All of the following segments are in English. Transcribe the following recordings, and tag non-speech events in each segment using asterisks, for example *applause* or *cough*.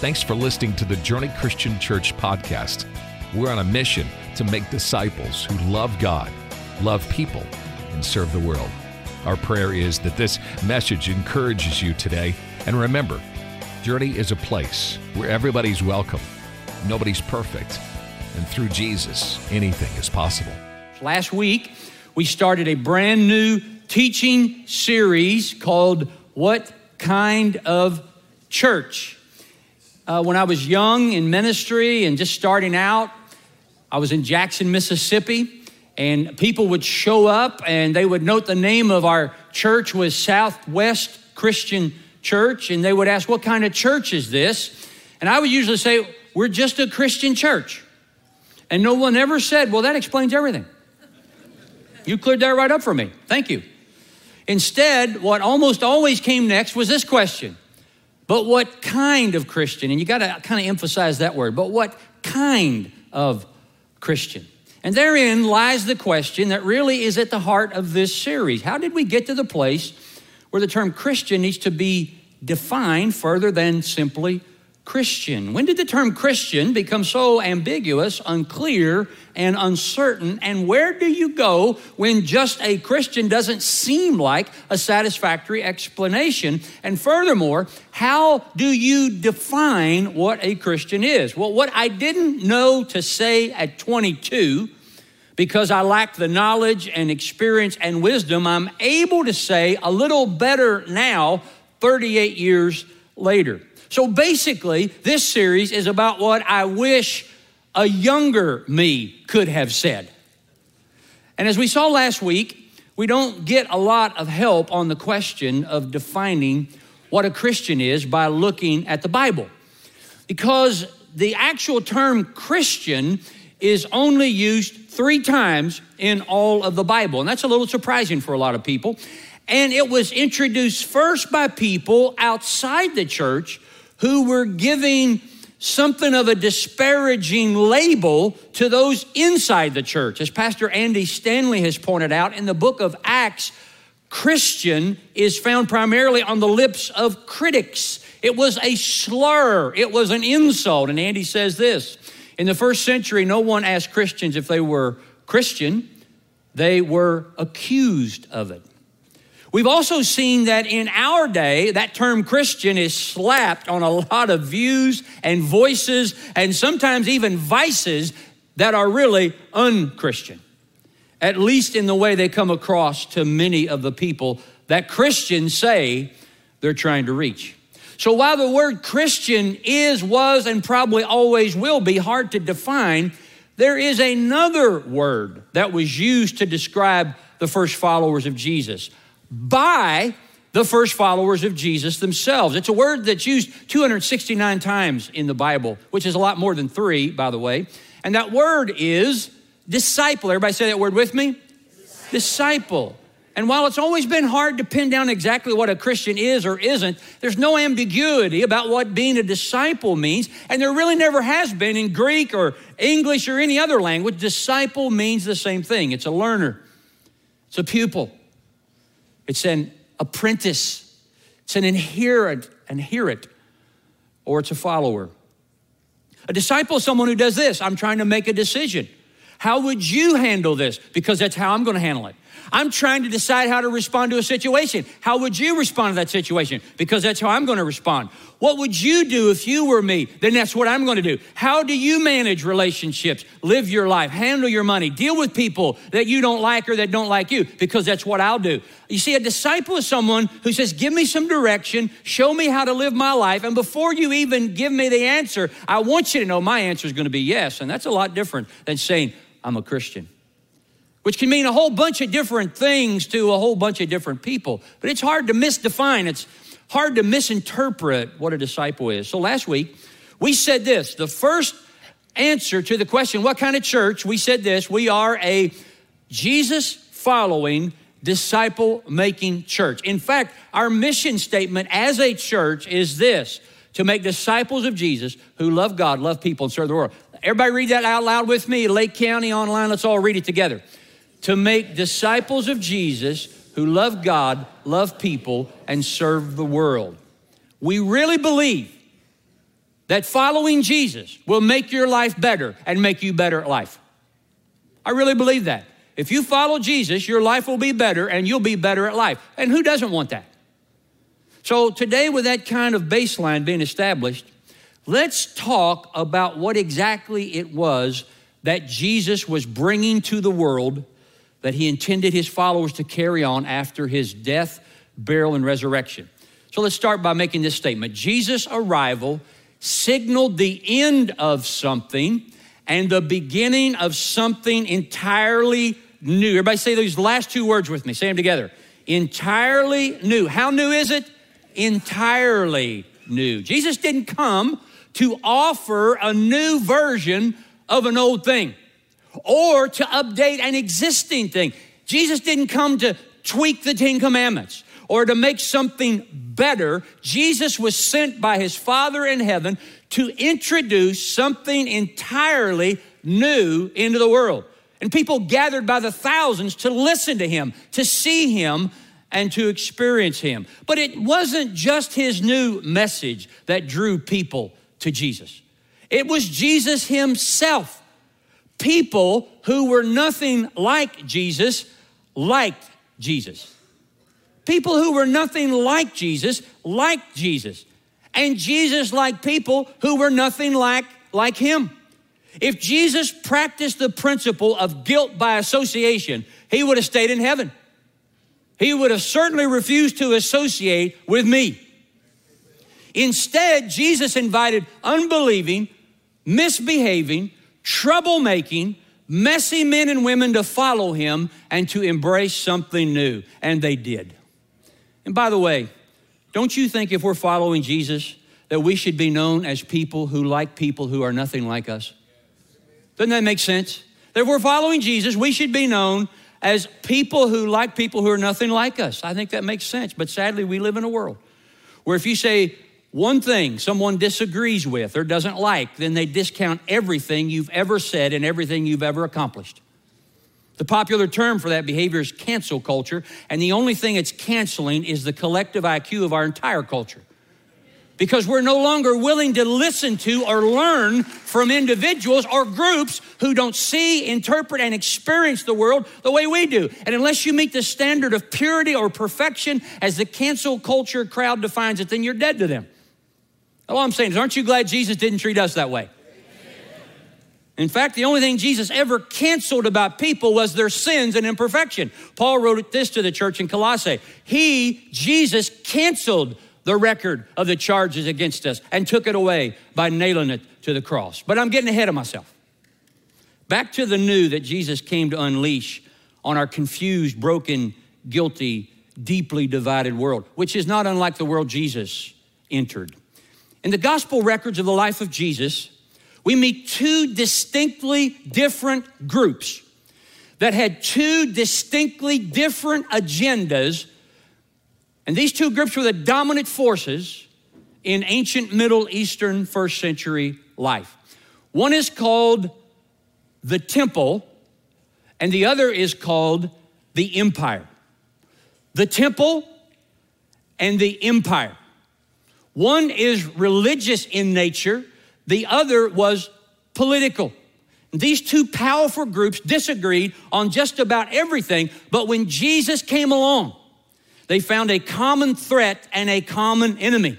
Thanks for listening to the Journey Christian Church podcast. We're on a mission to make disciples who love God, love people, and serve the world. Our prayer is that this message encourages you today. And remember, Journey is a place where everybody's welcome, nobody's perfect, and through Jesus, anything is possible. Last week, we started a brand new teaching series called What Kind of Church? Uh, when I was young in ministry and just starting out, I was in Jackson, Mississippi, and people would show up and they would note the name of our church was Southwest Christian Church, and they would ask, What kind of church is this? And I would usually say, We're just a Christian church. And no one ever said, Well, that explains everything. You cleared that right up for me. Thank you. Instead, what almost always came next was this question But what kind of Christian? And you got to kind of emphasize that word. But what kind of Christian? And therein lies the question that really is at the heart of this series. How did we get to the place where the term Christian needs to be defined further than simply Christian? When did the term Christian become so ambiguous, unclear, and uncertain? And where do you go when just a Christian doesn't seem like a satisfactory explanation? And furthermore, how do you define what a Christian is? Well, what I didn't know to say at 22, because I lacked the knowledge and experience and wisdom, I'm able to say a little better now, 38 years later. So basically, this series is about what I wish a younger me could have said. And as we saw last week, we don't get a lot of help on the question of defining what a Christian is by looking at the Bible. Because the actual term Christian is only used three times in all of the Bible. And that's a little surprising for a lot of people. And it was introduced first by people outside the church who were giving something of a disparaging label to those inside the church. As Pastor Andy Stanley has pointed out in the book of Acts, Christian is found primarily on the lips of critics. It was a slur, it was an insult. And Andy says this In the first century, no one asked Christians if they were Christian, they were accused of it. We've also seen that in our day, that term Christian is slapped on a lot of views and voices and sometimes even vices that are really unchristian, at least in the way they come across to many of the people that Christians say they're trying to reach. So while the word Christian is, was, and probably always will be hard to define, there is another word that was used to describe the first followers of Jesus by the first followers of Jesus themselves. It's a word that's used 269 times in the Bible, which is a lot more than three, by the way. And that word is disciple. Everybody say that word with me? Disciple. And while it's always been hard to pin down exactly what a Christian is or isn't, there's no ambiguity about what being a disciple means. And there really never has been in Greek or English or any other language. Disciple means the same thing it's a learner, it's a pupil. It's an apprentice, it's an inherent, inherent, or it's a follower. A disciple is someone who does this. I'm trying to make a decision. How would you handle this? Because that's how I'm going to handle it. I'm trying to decide how to respond to a situation. How would you respond to that situation? Because that's how I'm going to respond. What would you do if you were me? Then that's what I'm going to do. How do you manage relationships, live your life, handle your money, deal with people that you don't like or that don't like you? Because that's what I'll do. You see, a disciple is someone who says, Give me some direction, show me how to live my life. And before you even give me the answer, I want you to know my answer is going to be yes. And that's a lot different than saying, I'm a Christian which can mean a whole bunch of different things to a whole bunch of different people. But it's hard to misdefine, it's hard to misinterpret what a disciple is. So last week, we said this the first answer to the question, what kind of church? We said this we are a Jesus following, disciple making church. In fact, our mission statement as a church is this to make disciples of Jesus who love God, love people, and serve the world. Everybody read that out loud with me, Lake County online. Let's all read it together to make disciples of Jesus who love God, love people, and serve the world. We really believe that following Jesus will make your life better and make you better at life. I really believe that. If you follow Jesus, your life will be better and you'll be better at life. And who doesn't want that? So, today, with that kind of baseline being established, let's talk about what exactly it was that Jesus was bringing to the world that he intended his followers to carry on after his death, burial, and resurrection. So let's start by making this statement Jesus' arrival signaled the end of something and the beginning of something entirely new. Everybody say those last two words with me. Say them together. Entirely new. How new is it? Entirely new. Jesus didn't come to offer a new version of an old thing or to update an existing thing. Jesus didn't come to tweak the Ten Commandments or to make something better. Jesus was sent by his Father in heaven to introduce something entirely new into the world. And people gathered by the thousands to listen to him, to see him, and to experience him. But it wasn't just his new message that drew people to Jesus, it was Jesus himself people who were nothing like Jesus liked Jesus. People who were nothing like Jesus liked Jesus. And Jesus liked people who were nothing like, like him. If Jesus practiced the principle of guilt by association, he would have stayed in heaven. He would have certainly refused to associate with me. Instead, Jesus invited unbelieving, misbehaving, troublemaking, messy men and women to follow him and to embrace something new. And they did. And by the way, don't you think if we're following Jesus, that we should be known as people who like people who are nothing like us? Doesn't that make sense? That if we're following Jesus, we should be known as people who like people who are nothing like us. I think that makes sense. But sadly, we live in a world where if you say, one thing someone disagrees with or doesn't like, then they discount everything you've ever said and everything you've ever accomplished. The popular term for that behavior is cancel culture, and the only thing it's canceling is the collective IQ of our entire culture. Because we're no longer willing to listen to or learn from individuals or groups who don't see, interpret, and experience the world the way we do. And unless you meet the standard of purity or perfection as the cancel culture crowd defines it, then you're dead to them. All I'm saying is, aren't you glad Jesus didn't treat us that way? In fact, the only thing Jesus ever canceled about people was their sins and imperfection. Paul wrote this to the church in Colossae. He, Jesus, canceled the record of the charges against us and took it away by nailing it to the cross. But I'm getting ahead of myself. Back to the new that Jesus came to unleash on our confused, broken, guilty, deeply divided world, which is not unlike the world Jesus entered. In the gospel records of the life of Jesus, we meet two distinctly different groups that had two distinctly different agendas. And these two groups were the dominant forces in ancient Middle Eastern first century life. One is called the temple, and the other is called the empire. The temple and the empire. One is religious in nature, the other was political. These two powerful groups disagreed on just about everything, but when Jesus came along, they found a common threat and a common enemy.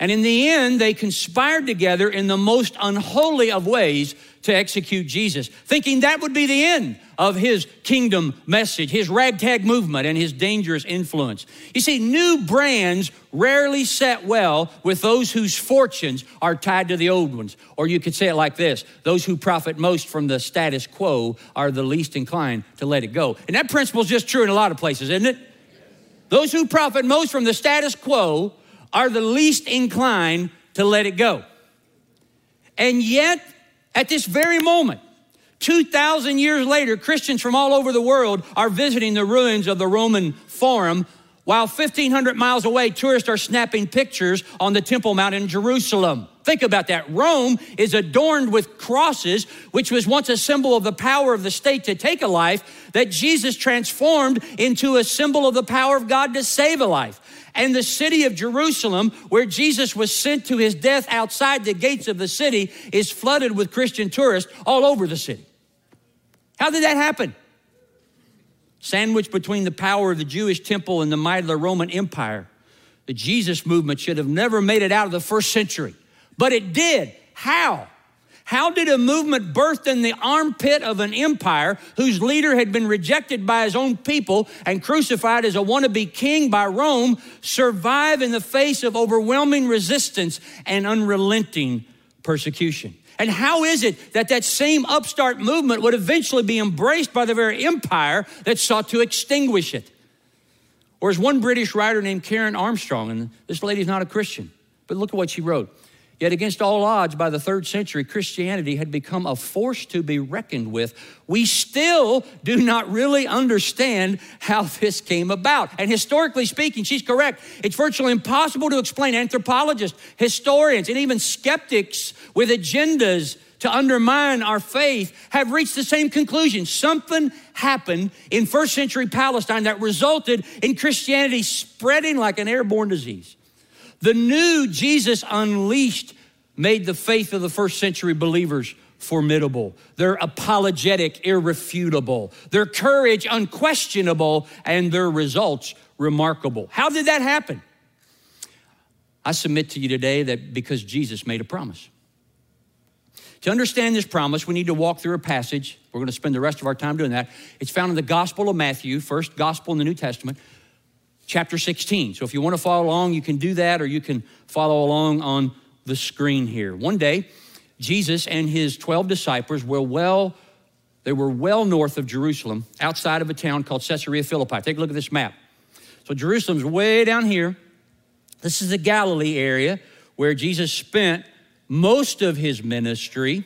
And in the end, they conspired together in the most unholy of ways to execute Jesus, thinking that would be the end of his kingdom message, his ragtag movement, and his dangerous influence. You see, new brands rarely set well with those whose fortunes are tied to the old ones. Or you could say it like this those who profit most from the status quo are the least inclined to let it go. And that principle is just true in a lot of places, isn't it? Those who profit most from the status quo are the least inclined to let it go. And yet, at this very moment, 2,000 years later, Christians from all over the world are visiting the ruins of the Roman Forum, while 1,500 miles away, tourists are snapping pictures on the Temple Mount in Jerusalem. Think about that. Rome is adorned with crosses, which was once a symbol of the power of the state to take a life, that Jesus transformed into a symbol of the power of God to save a life. And the city of Jerusalem, where Jesus was sent to his death outside the gates of the city, is flooded with Christian tourists all over the city. How did that happen? Sandwiched between the power of the Jewish temple and the might of the Roman Empire, the Jesus movement should have never made it out of the first century. But it did. How? How did a movement birthed in the armpit of an empire whose leader had been rejected by his own people and crucified as a wannabe king by Rome survive in the face of overwhelming resistance and unrelenting persecution? And how is it that that same upstart movement would eventually be embraced by the very empire that sought to extinguish it? Or as one British writer named Karen Armstrong, and this lady's not a Christian, but look at what she wrote. Yet, against all odds, by the third century, Christianity had become a force to be reckoned with. We still do not really understand how this came about. And historically speaking, she's correct. It's virtually impossible to explain. Anthropologists, historians, and even skeptics with agendas to undermine our faith have reached the same conclusion. Something happened in first century Palestine that resulted in Christianity spreading like an airborne disease. The new Jesus unleashed made the faith of the first century believers formidable, their apologetic irrefutable, their courage unquestionable, and their results remarkable. How did that happen? I submit to you today that because Jesus made a promise. To understand this promise, we need to walk through a passage. We're going to spend the rest of our time doing that. It's found in the Gospel of Matthew, first gospel in the New Testament, chapter 16. So if you want to follow along, you can do that, or you can follow along on the screen here. One day, Jesus and his 12 disciples were well, they were well north of Jerusalem, outside of a town called Caesarea Philippi. Take a look at this map. So Jerusalem's way down here. This is the Galilee area where Jesus spent most of his ministry.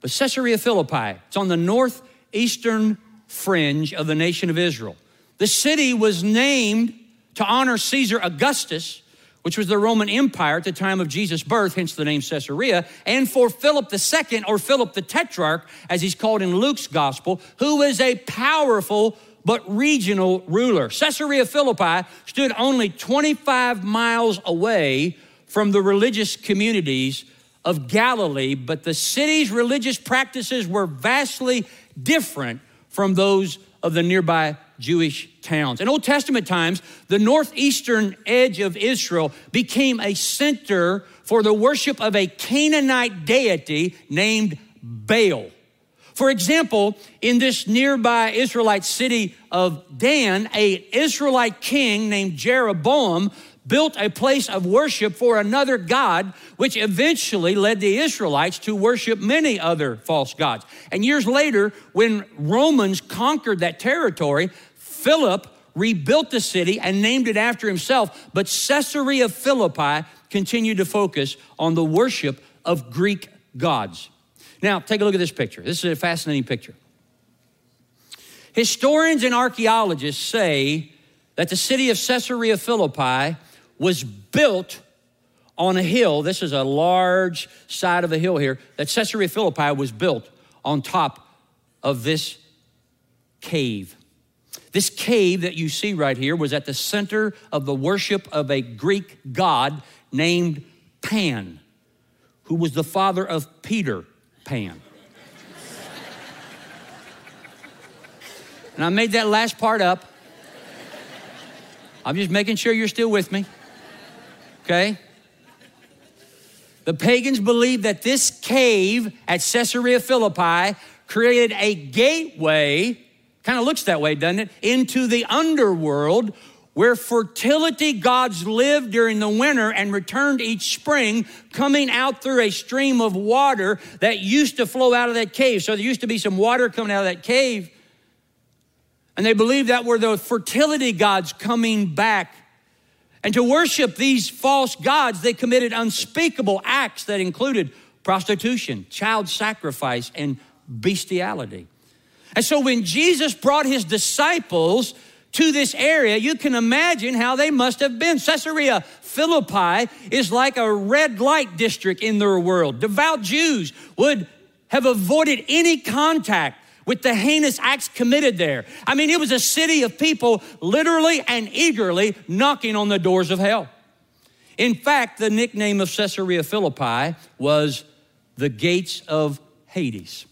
But Caesarea Philippi, it's on the northeastern fringe of the nation of Israel. The city was named to honor Caesar Augustus, which was the Roman Empire at the time of Jesus' birth, hence the name Caesarea, and for Philip II, or Philip the Tetrarch, as he's called in Luke's gospel, who was a powerful but regional ruler. Caesarea Philippi stood only 25 miles away from the religious communities of Galilee, but the city's religious practices were vastly different from those of the nearby Jewish towns. In Old Testament times, the northeastern edge of Israel became a center for the worship of a Canaanite deity named Baal. For example, in this nearby Israelite city of Dan, a Israelite king named Jeroboam built a place of worship for another God, which eventually led the Israelites to worship many other false gods. And years later, when Romans conquered that territory, Philip rebuilt the city and named it after himself, but Caesarea Philippi continued to focus on the worship of Greek gods. Now, take a look at this picture. This is a fascinating picture. Historians and archaeologists say that the city of Caesarea Philippi was built on a hill. This is a large side of a hill here. That Caesarea Philippi was built on top of this cave. This cave that you see right here was at the center of the worship of a Greek god named Pan, who was the father of Peter Pan. and I made that last part up. I'm just making sure you're still with me. Okay? The pagans believed that this cave at Caesarea Philippi created a gateway Kind of looks that way, doesn't it? Into the underworld where fertility gods lived during the winter and returned each spring, coming out through a stream of water that used to flow out of that cave. So there used to be some water coming out of that cave. And they believed that were the fertility gods coming back. And to worship these false gods, they committed unspeakable acts that included prostitution, child sacrifice, and bestiality. And so when Jesus brought his disciples to this area, you can imagine how they must have been. Caesarea Philippi is like a red light district in their world. Devout Jews would have avoided any contact with the heinous acts committed there. I mean, it was a city of people literally and eagerly knocking on the doors of hell. In fact, the nickname of Caesarea Philippi was the gates of Hades.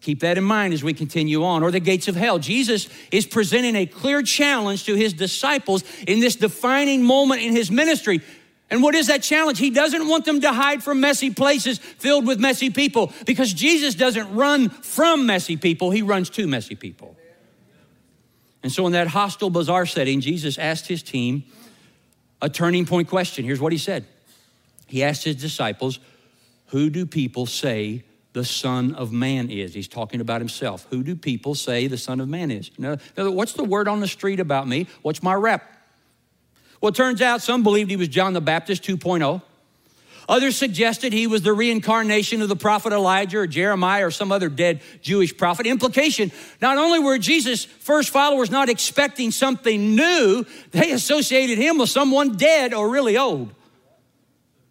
Keep that in mind as we continue on, or the gates of hell. Jesus is presenting a clear challenge to his disciples in this defining moment in his ministry. And what is that challenge? He doesn't want them to hide from messy places filled with messy people because Jesus doesn't run from messy people, he runs to messy people. And so, in that hostile, bizarre setting, Jesus asked his team a turning point question. Here's what he said He asked his disciples, Who do people say the Son of Man is? He's talking about himself. Who do people say the Son of Man is? Now, what's the word on the street about me? What's my rep? Well, it turns out some believed he was John the Baptist 2.0. Others suggested he was the reincarnation of the prophet Elijah or Jeremiah or some other dead Jewish prophet. Implication not only were Jesus' first followers not expecting something new, they associated him with someone dead or really old.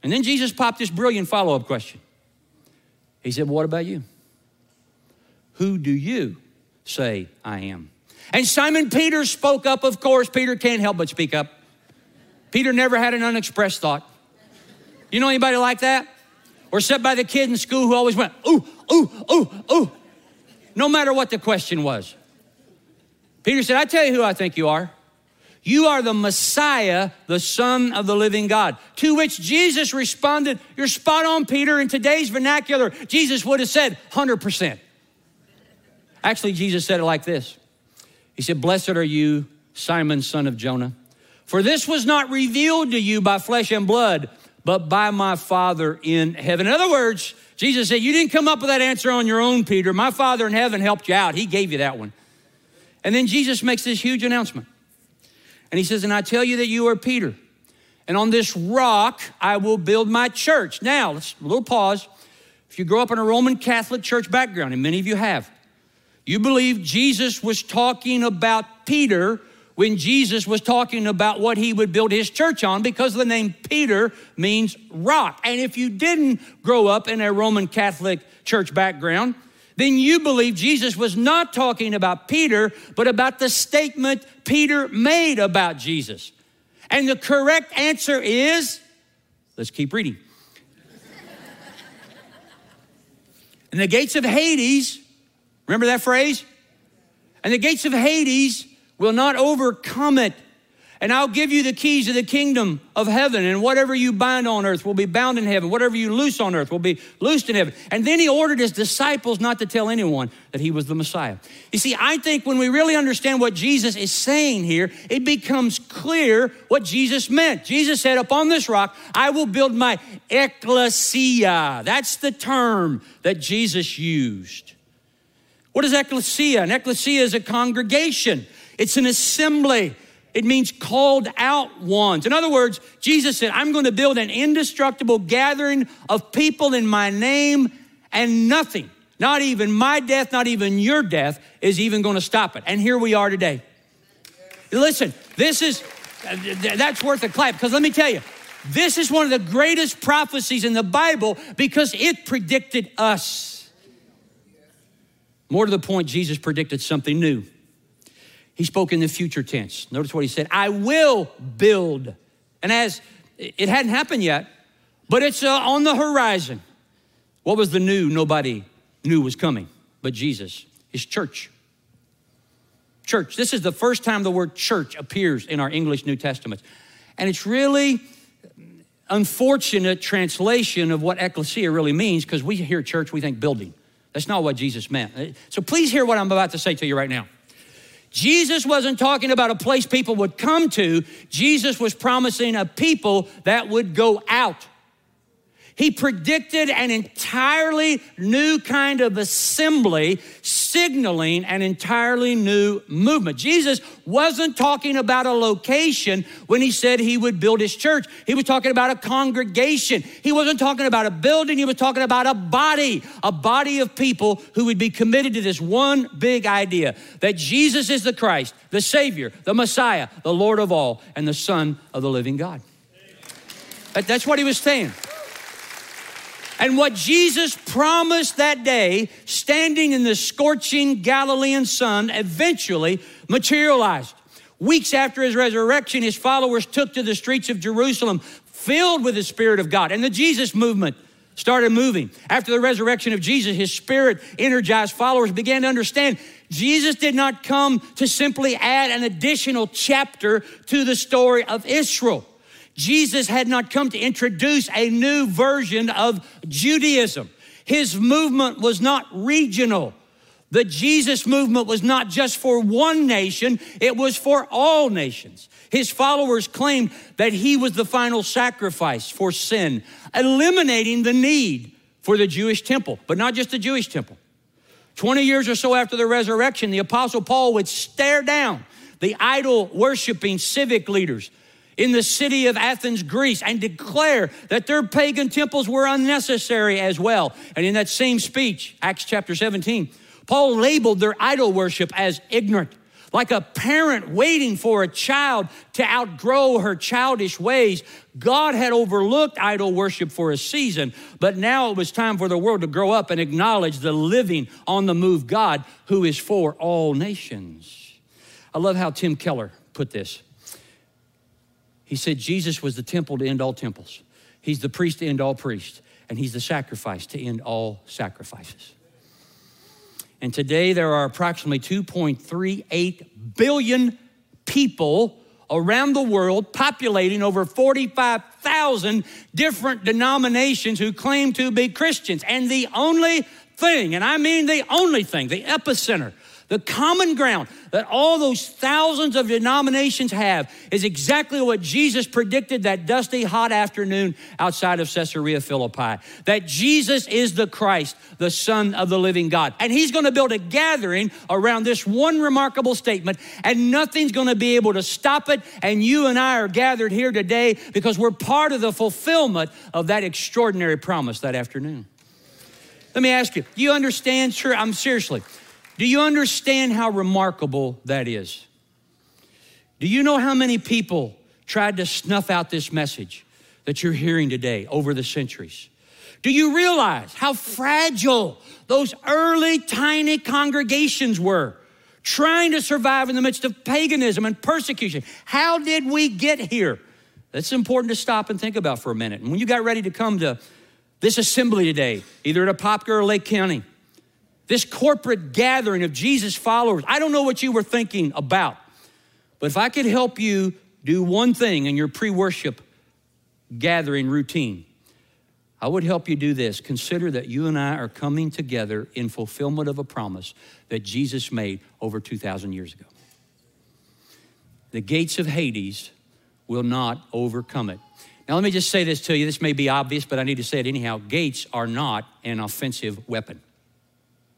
And then Jesus popped this brilliant follow up question. He said, What about you? Who do you say I am? And Simon Peter spoke up, of course. Peter can't help but speak up. Peter never had an unexpressed thought. You know anybody like that? Or set by the kid in school who always went, ooh, ooh, ooh, ooh, no matter what the question was. Peter said, I tell you who I think you are. You are the Messiah, the Son of the living God. To which Jesus responded, You're spot on, Peter. In today's vernacular, Jesus would have said 100%. Actually, Jesus said it like this He said, Blessed are you, Simon, son of Jonah. For this was not revealed to you by flesh and blood, but by my Father in heaven. In other words, Jesus said, You didn't come up with that answer on your own, Peter. My Father in heaven helped you out. He gave you that one. And then Jesus makes this huge announcement. And he says, And I tell you that you are Peter. And on this rock I will build my church. Now, let's a little pause. If you grow up in a Roman Catholic church background, and many of you have, you believe Jesus was talking about Peter when Jesus was talking about what he would build his church on because the name Peter means rock. And if you didn't grow up in a Roman Catholic church background, then you believe Jesus was not talking about Peter, but about the statement Peter made about Jesus. And the correct answer is let's keep reading. *laughs* and the gates of Hades, remember that phrase? And the gates of Hades will not overcome it. And I'll give you the keys of the kingdom of heaven, and whatever you bind on earth will be bound in heaven. Whatever you loose on earth will be loosed in heaven. And then he ordered his disciples not to tell anyone that he was the Messiah. You see, I think when we really understand what Jesus is saying here, it becomes clear what Jesus meant. Jesus said, Upon this rock, I will build my ecclesia. That's the term that Jesus used. What is ecclesia? An ecclesia is a congregation. It's an assembly. It means called out ones. In other words, Jesus said, I'm going to build an indestructible gathering of people in my name, and nothing, not even my death, not even your death, is even going to stop it. And here we are today. Listen, this is, that's worth a clap, because let me tell you, this is one of the greatest prophecies in the Bible because it predicted us. More to the point, Jesus predicted something new. He spoke in the future tense. Notice what he said I will build. And as it hadn't happened yet, but it's uh, on the horizon. What was the new nobody knew was coming but Jesus, his church. Church. This is the first time the word church appears in our English New Testament. And it's really unfortunate translation of what ecclesia really means because we hear church, we think building. That's not what Jesus meant. So please hear what I'm about to say to you right now. Jesus wasn't talking about a place people would come to, Jesus was promising a people that would go out. He predicted an entirely new kind of assembly, signaling an entirely new movement. Jesus wasn't talking about a location when he said he would build his church. He was talking about a congregation. He wasn't talking about a building, he was talking about a body, a body of people who would be committed to this one big idea that Jesus is the Christ, the Savior, the Messiah, the Lord of all, and the Son of the living God. That's what he was saying. And what Jesus promised that day, standing in the scorching Galilean sun, eventually materialized. Weeks after his resurrection, his followers took to the streets of Jerusalem, filled with the Spirit of God. And the Jesus movement started moving. After the resurrection of Jesus, his Spirit energized followers began to understand Jesus did not come to simply add an additional chapter to the story of Israel. Jesus had not come to introduce a new version of Judaism. His movement was not regional. The Jesus movement was not just for one nation, it was for all nations. His followers claimed that he was the final sacrifice for sin, eliminating the need for the Jewish temple, but not just the Jewish temple. 20 years or so after the resurrection, the Apostle Paul would stare down the idol worshiping civic leaders in the city of Athens, Greece, and declare that their pagan temples were unnecessary as well. And in that same speech, Acts chapter 17, Paul labeled their idol worship as ignorant, like a parent waiting for a child to outgrow her childish ways. God had overlooked idol worship for a season, but now it was time for the world to grow up and acknowledge the living, on the move God who is for all nations. I love how Tim Keller put this. He said Jesus was the temple to end all temples. He's the priest to end all priests, and he's the sacrifice to end all sacrifices. And today there are approximately 2.38 billion people around the world populating over 45,000 different denominations who claim to be Christians. And the only thing, and I mean the only thing, the epicenter the common ground that all those thousands of denominations have is exactly what Jesus predicted that dusty, hot afternoon outside of Caesarea Philippi that Jesus is the Christ, the Son of the living God. And He's going to build a gathering around this one remarkable statement, and nothing's going to be able to stop it. And you and I are gathered here today because we're part of the fulfillment of that extraordinary promise that afternoon. Let me ask you, do you understand? Sure, I'm seriously. Do you understand how remarkable that is? Do you know how many people tried to snuff out this message that you're hearing today over the centuries? Do you realize how fragile those early tiny congregations were, trying to survive in the midst of paganism and persecution? How did we get here? That's important to stop and think about for a minute. And when you got ready to come to this assembly today, either at Apopka or Lake County, this corporate gathering of Jesus followers. I don't know what you were thinking about, but if I could help you do one thing in your pre worship gathering routine, I would help you do this. Consider that you and I are coming together in fulfillment of a promise that Jesus made over 2,000 years ago. The gates of Hades will not overcome it. Now, let me just say this to you. This may be obvious, but I need to say it anyhow. Gates are not an offensive weapon.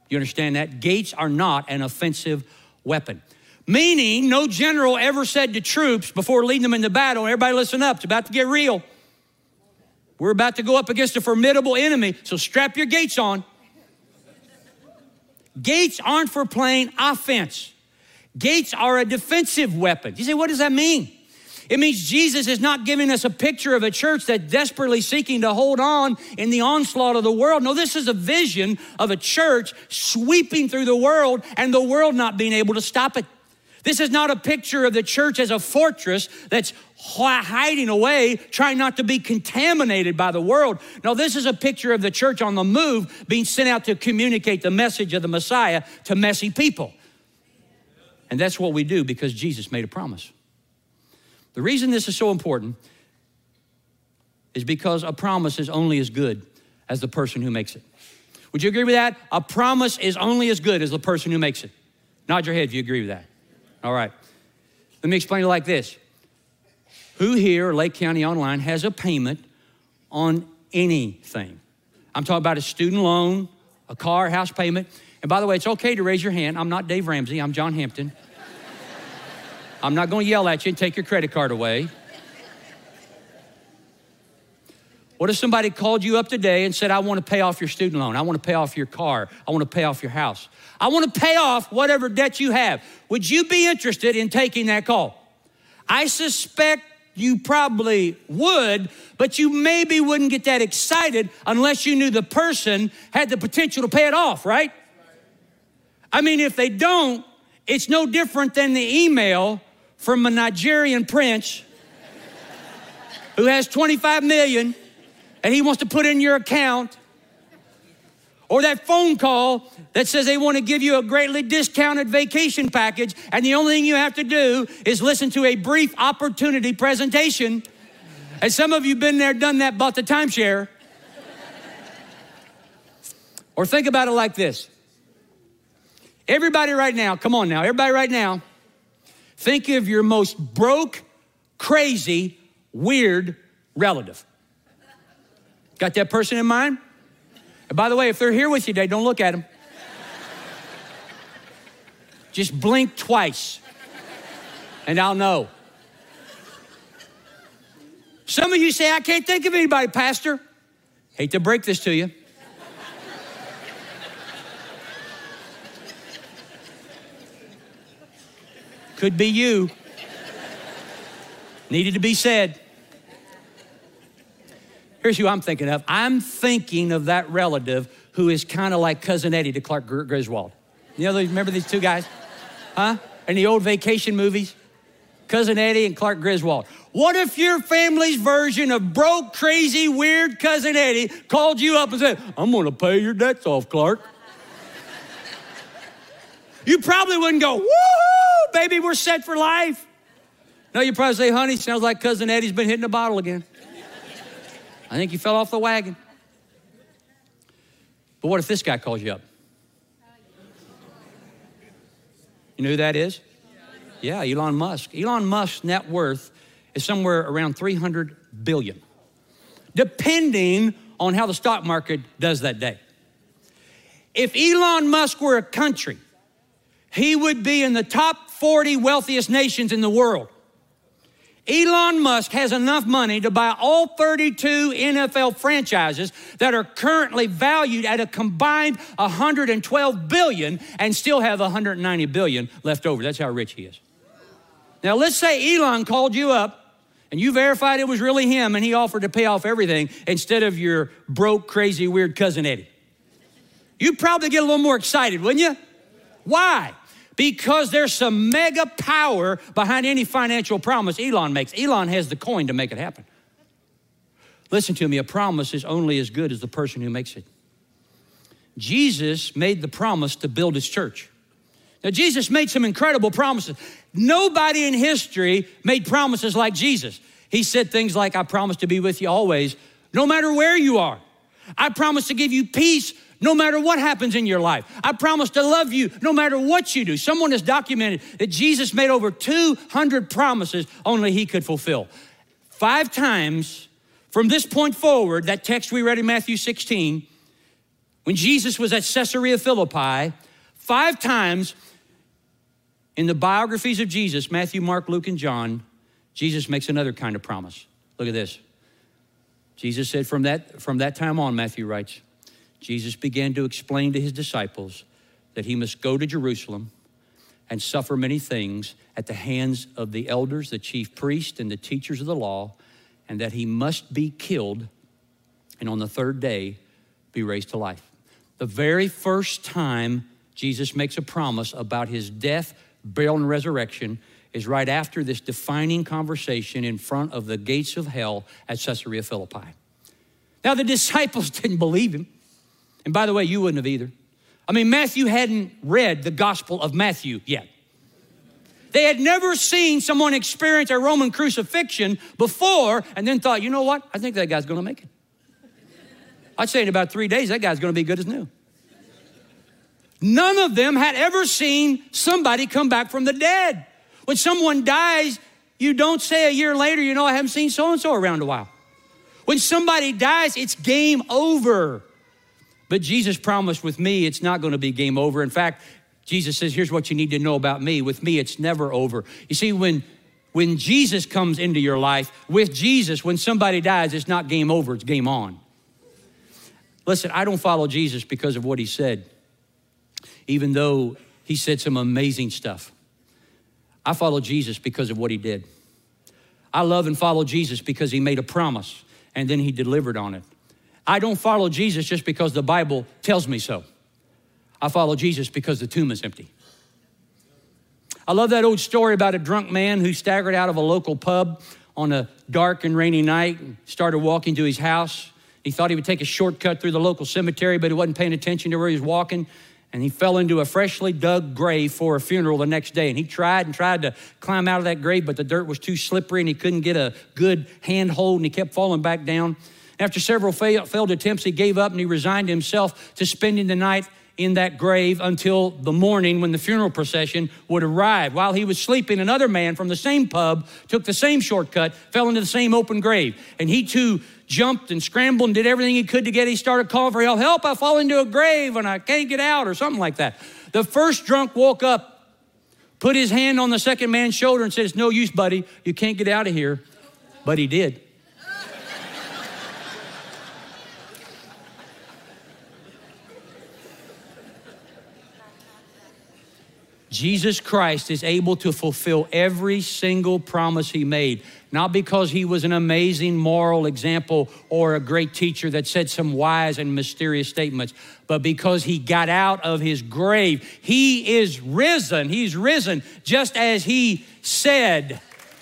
You understand that? Gates are not an offensive weapon. Meaning, no general ever said to troops before leading them into battle, everybody listen up, it's about to get real. We're about to go up against a formidable enemy, so strap your gates on. Gates aren't for playing offense. Gates are a defensive weapon. You say, what does that mean? It means Jesus is not giving us a picture of a church that's desperately seeking to hold on in the onslaught of the world. No, this is a vision of a church sweeping through the world and the world not being able to stop it. This is not a picture of the church as a fortress that's hiding away, trying not to be contaminated by the world. No, this is a picture of the church on the move, being sent out to communicate the message of the Messiah to messy people. And that's what we do because Jesus made a promise. The reason this is so important is because a promise is only as good as the person who makes it. Would you agree with that? A promise is only as good as the person who makes it. Nod your head if you agree with that. All right. Let me explain it like this Who here, Lake County Online, has a payment on anything. I'm talking about a student loan, a car, house payment. And by the way, it's okay to raise your hand. I'm not Dave Ramsey, I'm John Hampton. I'm not going to yell at you and take your credit card away. What if somebody called you up today and said, I want to pay off your student loan? I want to pay off your car. I want to pay off your house. I want to pay off whatever debt you have. Would you be interested in taking that call? I suspect you probably would, but you maybe wouldn't get that excited unless you knew the person had the potential to pay it off, right? I mean, if they don't, it's no different than the email from a Nigerian prince who has 25 million and he wants to put in your account, or that phone call that says they want to give you a greatly discounted vacation package, and the only thing you have to do is listen to a brief opportunity presentation. And some of you been there, done that, bought the timeshare. or think about it like this. Everybody right now, come on now, everybody right now, think of your most broke, crazy, weird relative. Got that person in mind? And by the way, if they're here with you today, don't look at them. Just blink twice, and I'll know. Some of you say, I can't think of anybody, Pastor. Hate to break this to you. Could be you. Needed to be said. Here's who I'm thinking of. I'm thinking of that relative who is kind of like Cousin Eddie to Clark Griswold. You know, remember these two guys? Huh? In the old vacation movies? Cousin Eddie and Clark Griswold. What if your family's version of broke, crazy, weird Cousin Eddie called you up and said, I'm gonna pay your debts off, Clark? You probably wouldn't go, woohoo, baby, we're set for life. No, you probably say, honey, sounds like Cousin Eddie's been hitting a bottle again. I think you fell off the wagon. But what if this guy calls you up? You know who that is? Yeah, Elon Musk. Elon Musk's net worth is somewhere around 300 billion, depending on how the stock market does that day. If Elon Musk were a country, he would be in the top 40 wealthiest nations in the world. Elon Musk has enough money to buy all 32 NFL franchises that are currently valued at a combined 112 billion and still have 190 billion left over. That's how rich he is. Now, let's say Elon called you up and you verified it was really him and he offered to pay off everything instead of your broke, crazy, weird cousin Eddie. You'd probably get a little more excited, wouldn't you? Why? Because there's some mega power behind any financial promise Elon makes. Elon has the coin to make it happen. Listen to me, a promise is only as good as the person who makes it. Jesus made the promise to build his church. Now, Jesus made some incredible promises. Nobody in history made promises like Jesus. He said things like, I promise to be with you always, no matter where you are. I promise to give you peace no matter what happens in your life. I promise to love you no matter what you do. Someone has documented that Jesus made over 200 promises only he could fulfill. Five times from this point forward, that text we read in Matthew 16, when Jesus was at Caesarea Philippi, five times in the biographies of Jesus, Matthew, Mark, Luke, and John, Jesus makes another kind of promise. Look at this. Jesus said, from that, from that time on, Matthew writes, Jesus began to explain to his disciples that he must go to Jerusalem and suffer many things at the hands of the elders, the chief priests, and the teachers of the law, and that he must be killed and on the third day be raised to life. The very first time Jesus makes a promise about his death, burial, and resurrection is right after this defining conversation in front of the gates of hell at Caesarea Philippi. Now, the disciples *laughs* didn't believe him. And by the way, you wouldn't have either. I mean, Matthew hadn't read the Gospel of Matthew yet. They had never seen someone experience a Roman crucifixion before and then thought, you know what? I think that guy's gonna make it. I'd say in about three days, that guy's gonna be good as new. None of them had ever seen somebody come back from the dead. When someone dies, you don't say a year later, you know, I haven't seen so and so around a while. When somebody dies, it's game over. But Jesus promised with me, it's not going to be game over. In fact, Jesus says, here's what you need to know about me. With me, it's never over. You see, when when Jesus comes into your life, with Jesus, when somebody dies, it's not game over, it's game on. Listen, I don't follow Jesus because of what he said, even though he said some amazing stuff. I follow Jesus because of what he did. I love and follow Jesus because he made a promise and then he delivered on it. I don't follow Jesus just because the Bible tells me so. I follow Jesus because the tomb is empty. I love that old story about a drunk man who staggered out of a local pub on a dark and rainy night and started walking to his house. He thought he would take a shortcut through the local cemetery, but he wasn't paying attention to where he was walking. And he fell into a freshly dug grave for a funeral the next day. And he tried and tried to climb out of that grave, but the dirt was too slippery and he couldn't get a good handhold and he kept falling back down. After several failed attempts, he gave up and he resigned himself to spending the night in that grave until the morning when the funeral procession would arrive. While he was sleeping, another man from the same pub took the same shortcut, fell into the same open grave, and he too jumped and scrambled and did everything he could to get. He started calling for help. Help! I fall into a grave and I can't get out, or something like that. The first drunk woke up, put his hand on the second man's shoulder, and said, "It's no use, buddy. You can't get out of here." But he did. Jesus Christ is able to fulfill every single promise he made, not because he was an amazing moral example or a great teacher that said some wise and mysterious statements, but because he got out of his grave. He is risen. He's risen just as he said.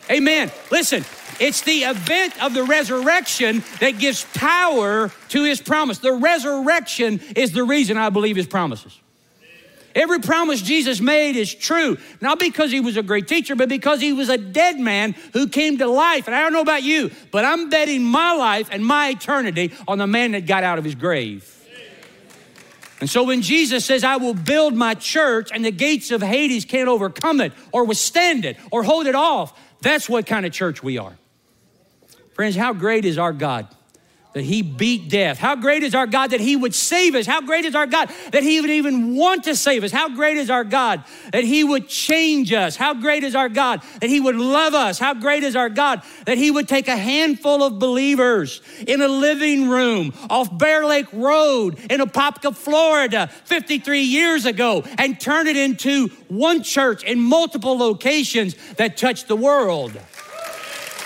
Amen. Listen, it's the event of the resurrection that gives power to his promise. The resurrection is the reason I believe his promises. Every promise Jesus made is true, not because he was a great teacher, but because he was a dead man who came to life. And I don't know about you, but I'm betting my life and my eternity on the man that got out of his grave. And so when Jesus says, I will build my church and the gates of Hades can't overcome it or withstand it or hold it off, that's what kind of church we are. Friends, how great is our God? That he beat death. How great is our God that he would save us? How great is our God that he would even want to save us? How great is our God that he would change us? How great is our God that he would love us? How great is our God that he would take a handful of believers in a living room off Bear Lake Road in Apopka, Florida 53 years ago and turn it into one church in multiple locations that touch the world?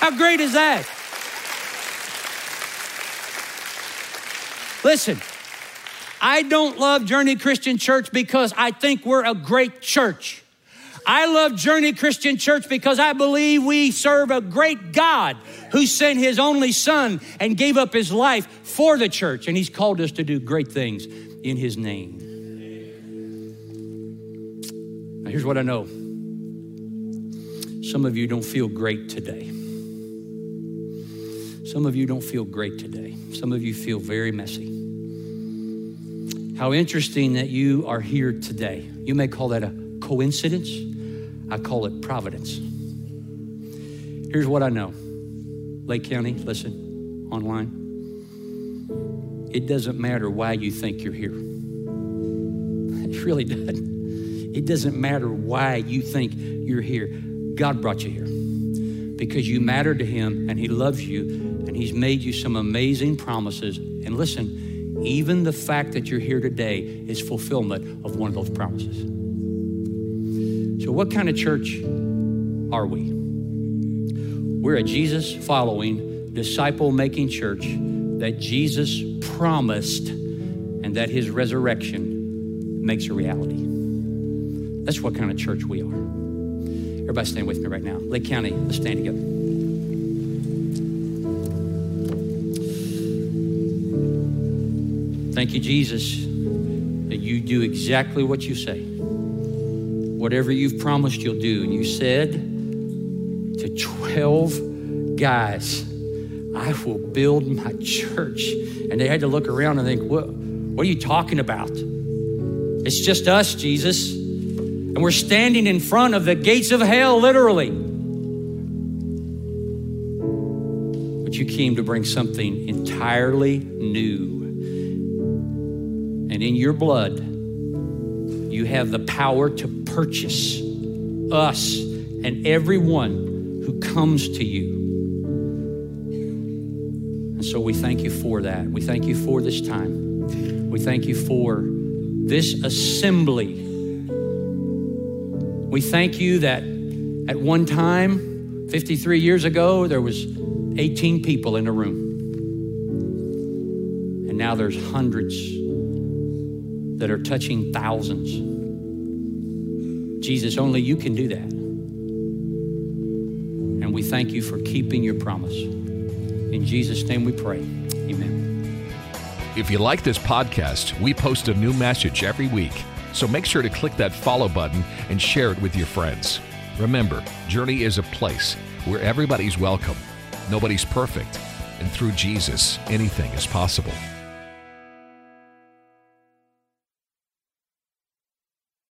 How great is that? Listen, I don't love Journey Christian Church because I think we're a great church. I love Journey Christian Church because I believe we serve a great God who sent his only son and gave up his life for the church, and he's called us to do great things in his name. Now, here's what I know some of you don't feel great today. Some of you don't feel great today. Some of you feel very messy. How interesting that you are here today. You may call that a coincidence. I call it providence. Here's what I know Lake County, listen, online. It doesn't matter why you think you're here. *laughs* It really doesn't. It doesn't matter why you think you're here. God brought you here because you matter to Him and He loves you and He's made you some amazing promises. And listen, even the fact that you're here today is fulfillment of one of those promises. So, what kind of church are we? We're a Jesus following, disciple making church that Jesus promised and that his resurrection makes a reality. That's what kind of church we are. Everybody stand with me right now. Lake County, let's stand together. Thank you, Jesus, that you do exactly what you say. Whatever you've promised, you'll do. And you said to 12 guys, I will build my church. And they had to look around and think, what, what are you talking about? It's just us, Jesus. And we're standing in front of the gates of hell, literally. but you came to bring something entirely new. And in your blood, you have the power to purchase us and everyone who comes to you. And so we thank you for that. We thank you for this time. We thank you for this assembly. We thank you that at one time, 53 years ago, there was 18 people in a room. And now there's hundreds that are touching thousands. Jesus, only you can do that. And we thank you for keeping your promise. In Jesus' name we pray. Amen. If you like this podcast, we post a new message every week. So make sure to click that follow button and share it with your friends. Remember, Journey is a place where everybody's welcome, nobody's perfect, and through Jesus, anything is possible.